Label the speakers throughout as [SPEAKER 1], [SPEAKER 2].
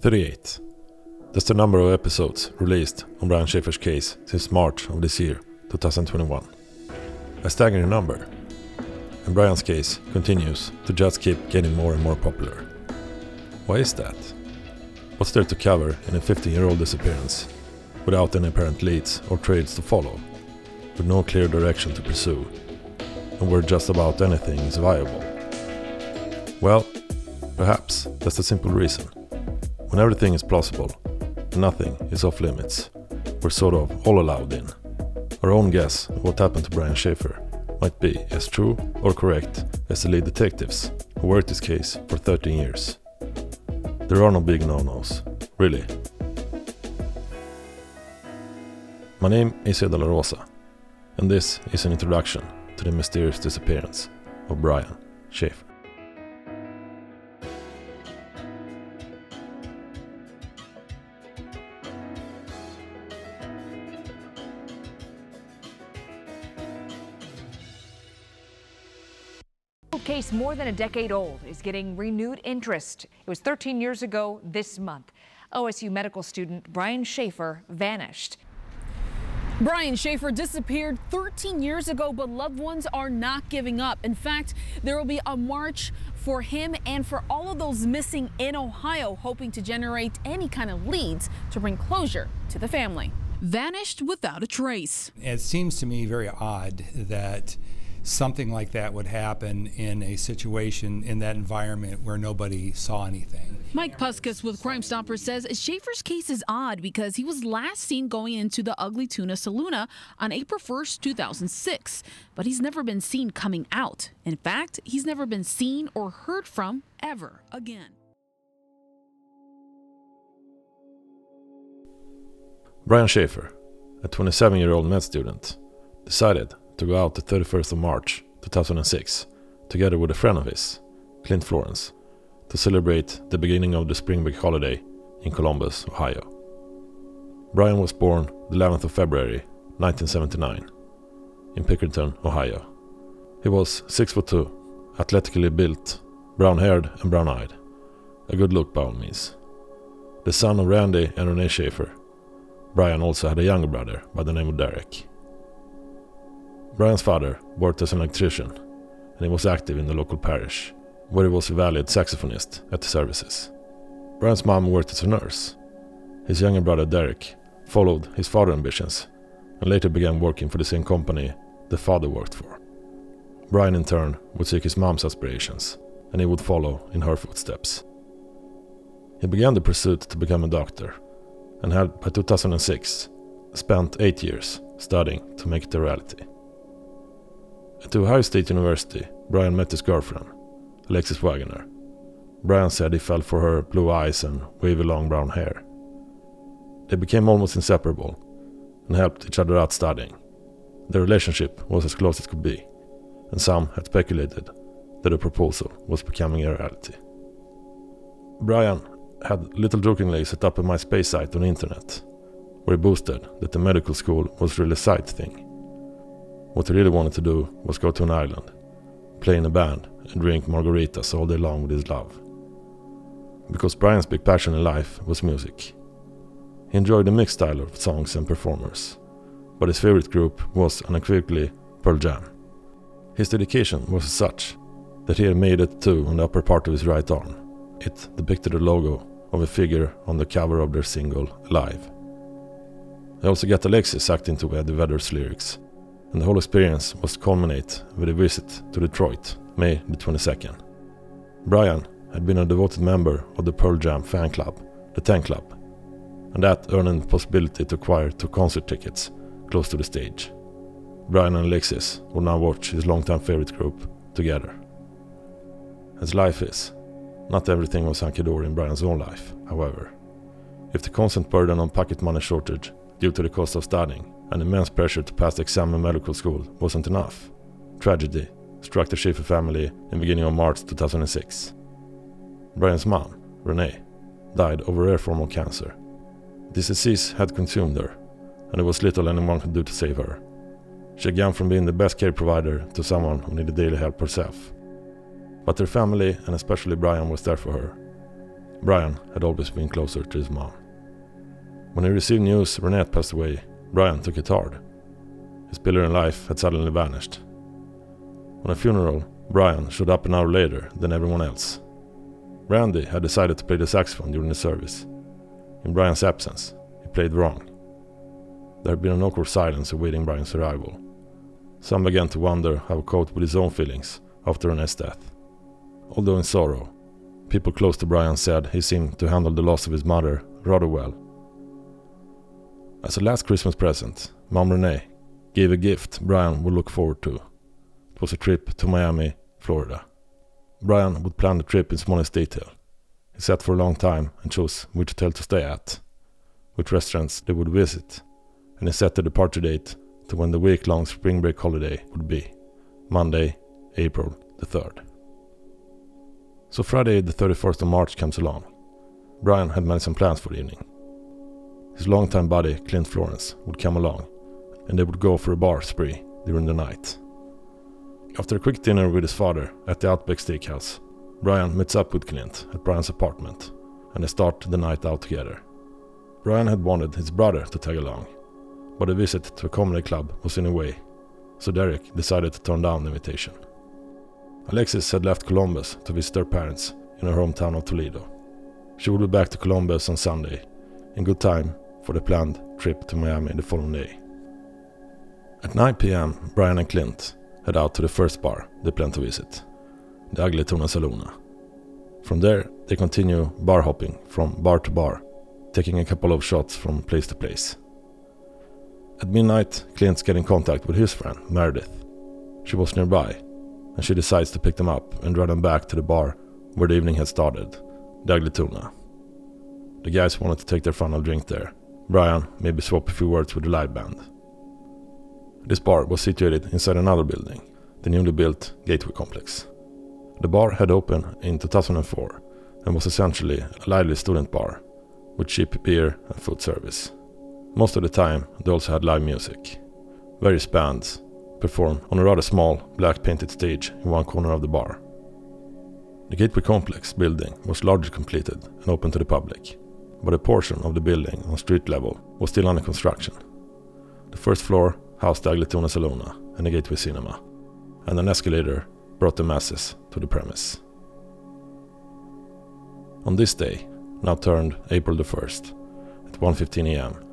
[SPEAKER 1] 38. That's the number of episodes released on Brian Shaffer's case since March of this year, 2021. A staggering number. And Brian's case continues to just keep getting more and more popular. Why is that? What's there to cover in a 15 year old disappearance without any apparent leads or trails to follow, with no clear direction to pursue, and where just about anything is viable? Well, perhaps that's the simple reason. When everything is plausible, nothing is off limits, we're sort of all allowed in. Our own guess of what happened to Brian Shaffer might be as true or correct as the lead detectives who worked this case for 13 years. There are no big no-nos, really. My name is Eda La Rosa, and this is an introduction to the mysterious disappearance of Brian Shaffer.
[SPEAKER 2] Case more than a decade old is getting renewed interest. It was 13 years ago this month. OSU medical student Brian Shaffer vanished.
[SPEAKER 3] Brian Shaffer disappeared 13 years ago, but loved ones are not giving up. In fact, there will be a march for him and for all of those missing in Ohio, hoping to generate any kind of leads to bring closure to the family. Vanished without a trace.
[SPEAKER 4] It seems to me very odd that something like that would happen in a situation in that environment where nobody saw anything.
[SPEAKER 3] Mike Puskas with Crime Stoppers says Shaffer's case is odd because he was last seen going into the Ugly Tuna Saloona on April 1st, 2006, but he's never been seen coming out. In fact, he's never been seen or heard from ever again.
[SPEAKER 1] Brian Shaffer, a 27 year old med student, decided to go out the 31st of March 2006 together with a friend of his, Clint Florence, to celebrate the beginning of the spring break holiday in Columbus, Ohio. Brian was born the 11th of February 1979 in Pickerton, Ohio. He was 6 foot 2, athletically built, brown haired and brown eyed. A good look by all means. The son of Randy and Renee Shaffer, Brian also had a younger brother by the name of Derek. Brian's father worked as an electrician and he was active in the local parish, where he was a valued saxophonist at the services. Brian's mom worked as a nurse. His younger brother Derek followed his father's ambitions and later began working for the same company the father worked for. Brian in turn would seek his mom's aspirations and he would follow in her footsteps. He began the pursuit to become a doctor and had by 2006 spent 8 years studying to make it a reality. At Ohio State University, Brian met his girlfriend, Alexis Waggoner. Brian said he fell for her blue eyes and wavy long brown hair. They became almost inseparable and helped each other out studying. Their relationship was as close as could be, and some had speculated that a proposal was becoming a reality. Brian had little jokingly set up a MySpace site on the internet, where he boasted that the medical school was really a side thing what he really wanted to do was go to an island, play in a band, and drink margaritas all day long with his love. Because Brian's big passion in life was music. He enjoyed a mixed style of songs and performers, but his favorite group was unequivocally Pearl Jam. His dedication was such that he had made a tattoo on the upper part of his right arm. It depicted the logo of a figure on the cover of their single Alive. He also got Alexis acting to Eddie Vedder's lyrics and the whole experience was culminate with a visit to Detroit, May the 22nd. Brian had been a devoted member of the Pearl Jam fan club, the 10 Club, and that earned him the possibility to acquire two concert tickets close to the stage. Brian and Alexis would now watch his longtime favorite group together. As life is, not everything was hunky-dory in Brian's own life, however. If the constant burden on pocket money shortage due to the cost of studying and immense pressure to pass the exam in medical school wasn't enough. Tragedy struck the Shaffer family in the beginning of March 2006. Brian's mom, Renee, died of rare form of cancer. This disease had consumed her, and there was little anyone could do to save her. She had gone from being the best care provider to someone who needed daily help herself. But her family, and especially Brian, was there for her. Brian had always been closer to his mom. When he received news Renette passed away, Brian took it hard. His pillar in life had suddenly vanished. On a funeral, Brian showed up an hour later than everyone else. Randy had decided to play the saxophone during the service. In Brian's absence, he played wrong. There had been an awkward silence awaiting Brian's arrival. Some began to wonder how he coped with his own feelings after Renee's death. Although in sorrow, people close to Brian said he seemed to handle the loss of his mother rather well. As a last Christmas present, Mom Renee gave a gift Brian would look forward to. It was a trip to Miami, Florida. Brian would plan the trip in smallest detail. He sat for a long time and chose which hotel to stay at, which restaurants they would visit, and he set the departure date to when the week long spring break holiday would be Monday, April the 3rd. So Friday, the 31st of March, comes along. Brian had made some plans for the evening. His longtime buddy, Clint Florence, would come along, and they would go for a bar spree during the night. After a quick dinner with his father at the Outback Steakhouse, Brian meets up with Clint at Brian's apartment, and they start the night out together. Brian had wanted his brother to tag along, but a visit to a comedy club was in the way, so Derek decided to turn down the invitation. Alexis had left Columbus to visit her parents in her hometown of Toledo. She would be back to Columbus on Sunday, in good time for the planned trip to Miami the following day. At 9 pm, Brian and Clint head out to the first bar they plan to visit, the Ugly Tuna Saloona. From there, they continue bar hopping from bar to bar, taking a couple of shots from place to place. At midnight, Clint gets in contact with his friend, Meredith. She was nearby, and she decides to pick them up and drive them back to the bar where the evening had started, the Ugly Tuna. The guys wanted to take their final drink there. Brian maybe swap a few words with the live band. This bar was situated inside another building, the newly built Gateway Complex. The bar had opened in 2004 and was essentially a lively student bar with cheap beer and food service. Most of the time, they also had live music. Various bands performed on a rather small, black painted stage in one corner of the bar. The Gateway Complex building was largely completed and open to the public, but a portion of the building on street level was still under construction. The first floor housed the Ugly Tuna Saloona and the Gateway Cinema, and an escalator brought the masses to the premise. On this day, now turned April the 1st, at 1.15 am,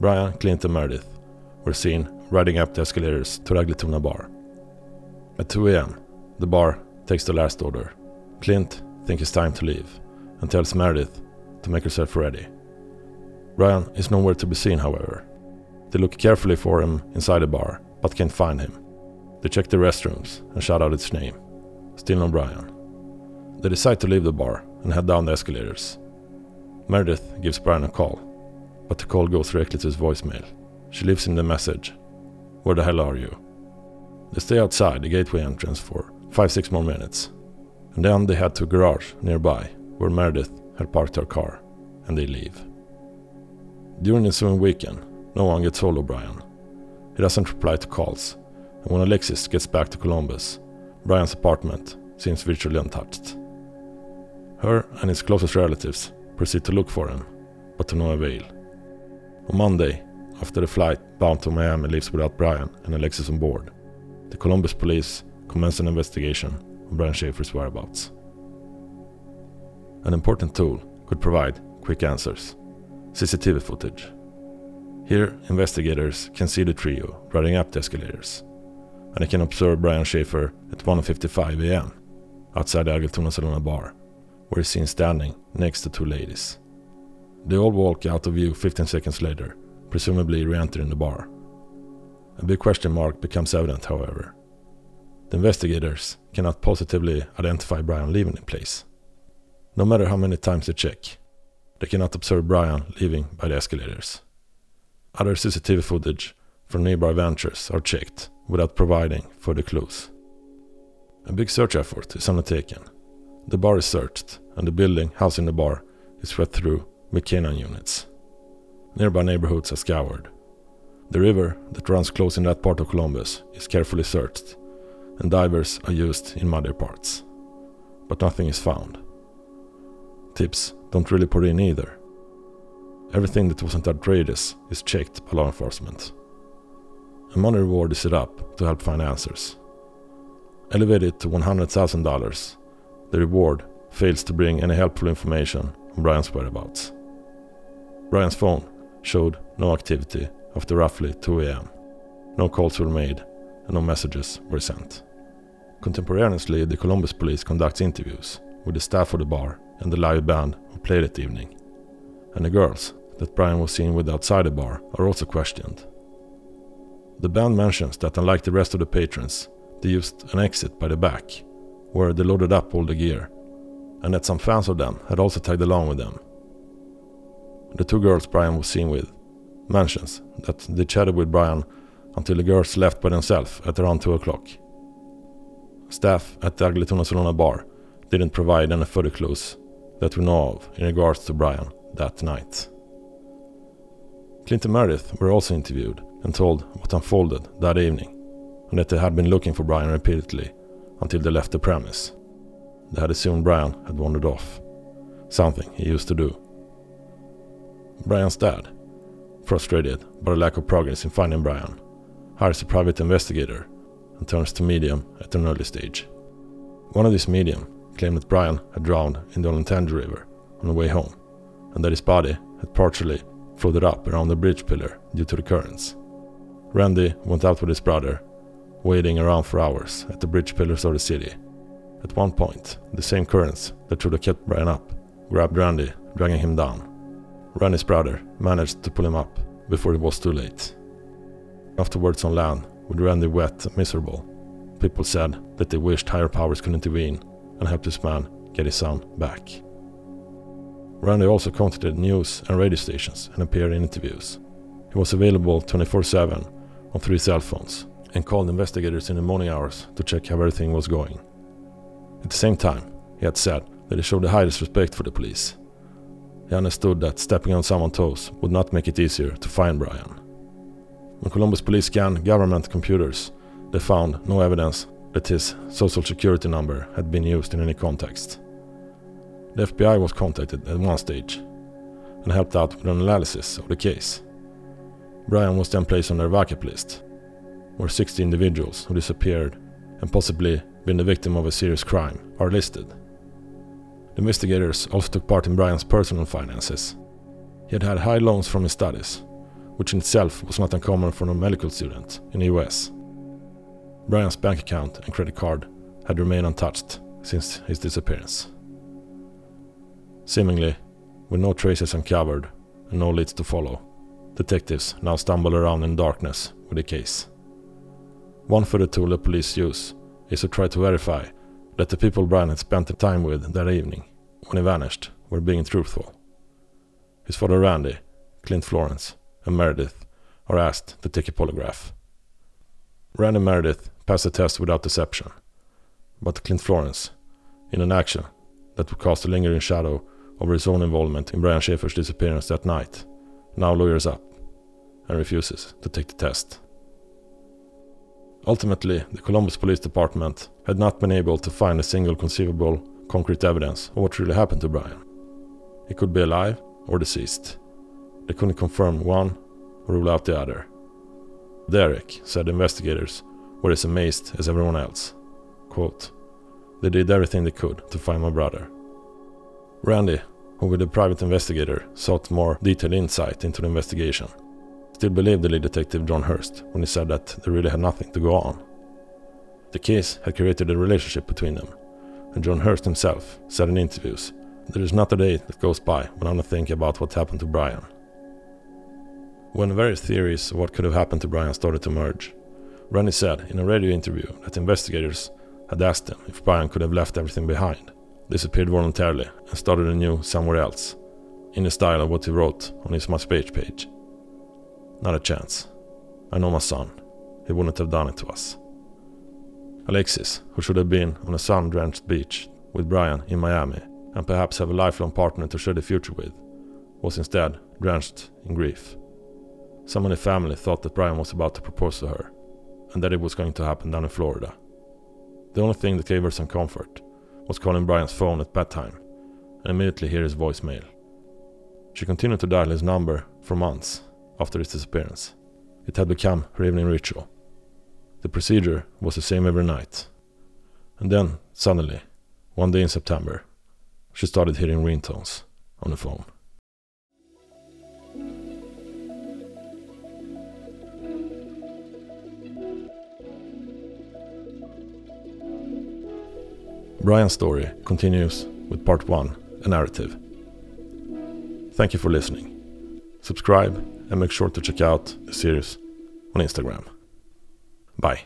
[SPEAKER 1] Brian, Clint and Meredith were seen riding up the escalators to the Ugly Tuna bar. At 2 am, the bar takes the last order. Clint thinks it's time to leave and tells Meredith to make herself ready. Ryan is nowhere to be seen, however. They look carefully for him inside the bar, but can't find him. They check the restrooms and shout out its name. Still no Brian. They decide to leave the bar and head down the escalators. Meredith gives Brian a call, but the call goes directly to his voicemail. She leaves him the message Where the hell are you? They stay outside the gateway entrance for 5-6 more minutes, and then they head to a garage nearby where Meredith had parked her car, and they leave. During the ensuing weekend, no one gets hold of Brian. He doesn't reply to calls, and when Alexis gets back to Columbus, Brian's apartment seems virtually untouched. Her and his closest relatives proceed to look for him, but to no avail. On Monday, after the flight bound to Miami leaves without Brian and Alexis on board, the Columbus police commence an investigation on Brian Shaffer's whereabouts. An important tool could provide quick answers CCTV footage. Here, investigators can see the trio riding up the escalators, and they can observe Brian Shaffer at 1.55 am outside the Ugly Tuna Saloona bar, where he's seen standing next to two ladies. They all walk out of view 15 seconds later, presumably re entering the bar. A big question mark becomes evident, however. The investigators cannot positively identify Brian leaving the place. No matter how many times they check, they cannot observe Brian leaving by the escalators. Other CCTV footage from nearby ventures are checked without providing further clues. A big search effort is undertaken. The bar is searched, and the building housing the bar is swept through with canine units. Nearby neighborhoods are scoured. The river that runs close in that part of Columbus is carefully searched, and divers are used in muddier parts. But nothing is found. Tips don't really put in either. Everything that wasn't outrageous is checked by law enforcement. A money reward is set up to help find answers. Elevated to $100,000, the reward fails to bring any helpful information on Brian's whereabouts. Brian's phone showed no activity after roughly 2 am. No calls were made and no messages were sent. Contemporaneously, the Columbus police conducts interviews with the staff of the bar and the live band who played that evening. And the girls that Brian was seen with outside the bar are also questioned. The band mentions that unlike the rest of the patrons, they used an exit by the back, where they loaded up all the gear, and that some fans of them had also tagged along with them. The two girls Brian was seen with mentions that they chatted with Brian until the girls left by themselves at around 2 o'clock. Staff at the Ugly Saloona bar didn't provide any further clues that we know of in regards to Brian that night. Clint and Meredith were also interviewed and told what unfolded that evening, and that they had been looking for Brian repeatedly until they left the premise. They had assumed Brian had wandered off, something he used to do. Brian's dad, frustrated by the lack of progress in finding Brian, hires a private investigator and turns to medium at an early stage. One of these medium claimed that Brian had drowned in the Olentangy River on the way home, and that his body had partially floated up around the bridge pillar due to the currents. Randy went out with his brother, waiting around for hours at the bridge pillars of the city. At one point, the same currents that should have kept Brian up grabbed Randy, dragging him down. Randy's brother managed to pull him up before it was too late. Afterwards on land, with Randy wet and miserable, people said that they wished higher powers could intervene and help this man get his son back. Randy also contacted news and radio stations and appeared in interviews. He was available 24 7 on three cell phones and called investigators in the morning hours to check how everything was going. At the same time, he had said that he showed the highest respect for the police. He understood that stepping on someone's toes would not make it easier to find Brian. When Columbus police scanned government computers, they found no evidence that his social security number had been used in any context. The FBI was contacted at one stage and helped out with an analysis of the case. Brian was then placed on their ViCAP list, where 60 individuals who disappeared and possibly been the victim of a serious crime are listed. The investigators also took part in Brian's personal finances. He had had high loans from his studies, which in itself was not uncommon for a medical student in the US. Brian's bank account and credit card had remained untouched since his disappearance. Seemingly, with no traces uncovered and no leads to follow, detectives now stumble around in darkness with the case. One further tool the police use is to try to verify that the people Brian had spent the time with that evening, when he vanished, were being truthful. His father Randy, Clint Florence, and Meredith are asked to take a polygraph. Randy Meredith passed the test without deception, but Clint Florence, in an action that would cast a lingering shadow over his own involvement in Brian Shaffer's disappearance that night, now lawyers up and refuses to take the test. Ultimately, the Columbus Police Department had not been able to find a single conceivable concrete evidence of what really happened to Brian. He could be alive or deceased. They couldn't confirm one or rule out the other. Derek said investigators were as amazed as everyone else. Quote, they did everything they could to find my brother. Randy, who with a private investigator sought more detailed insight into the investigation, still believed the lead detective John Hurst when he said that they really had nothing to go on. The case had created a relationship between them, and John Hurst himself said in interviews there is not a day that goes by when I'm not thinking about what happened to Brian. When various theories of what could have happened to Brian started to emerge, Randy said in a radio interview that investigators had asked him if Brian could have left everything behind, disappeared voluntarily, and started anew somewhere else, in the style of what he wrote on his MySpace page. Not a chance. I know my son. He wouldn't have done it to us. Alexis, who should have been on a sun drenched beach with Brian in Miami and perhaps have a lifelong partner to share the future with, was instead drenched in grief. Some in the family thought that Brian was about to propose to her, and that it was going to happen down in Florida. The only thing that gave her some comfort was calling Brian's phone at bedtime and immediately hear his voicemail. She continued to dial his number for months after his disappearance. It had become her evening ritual. The procedure was the same every night. And then, suddenly, one day in September, she started hearing ringtones on the phone. Brian's story continues with part 1, a narrative. Thank you for listening. Subscribe and make sure to check out the series on Instagram. Bye.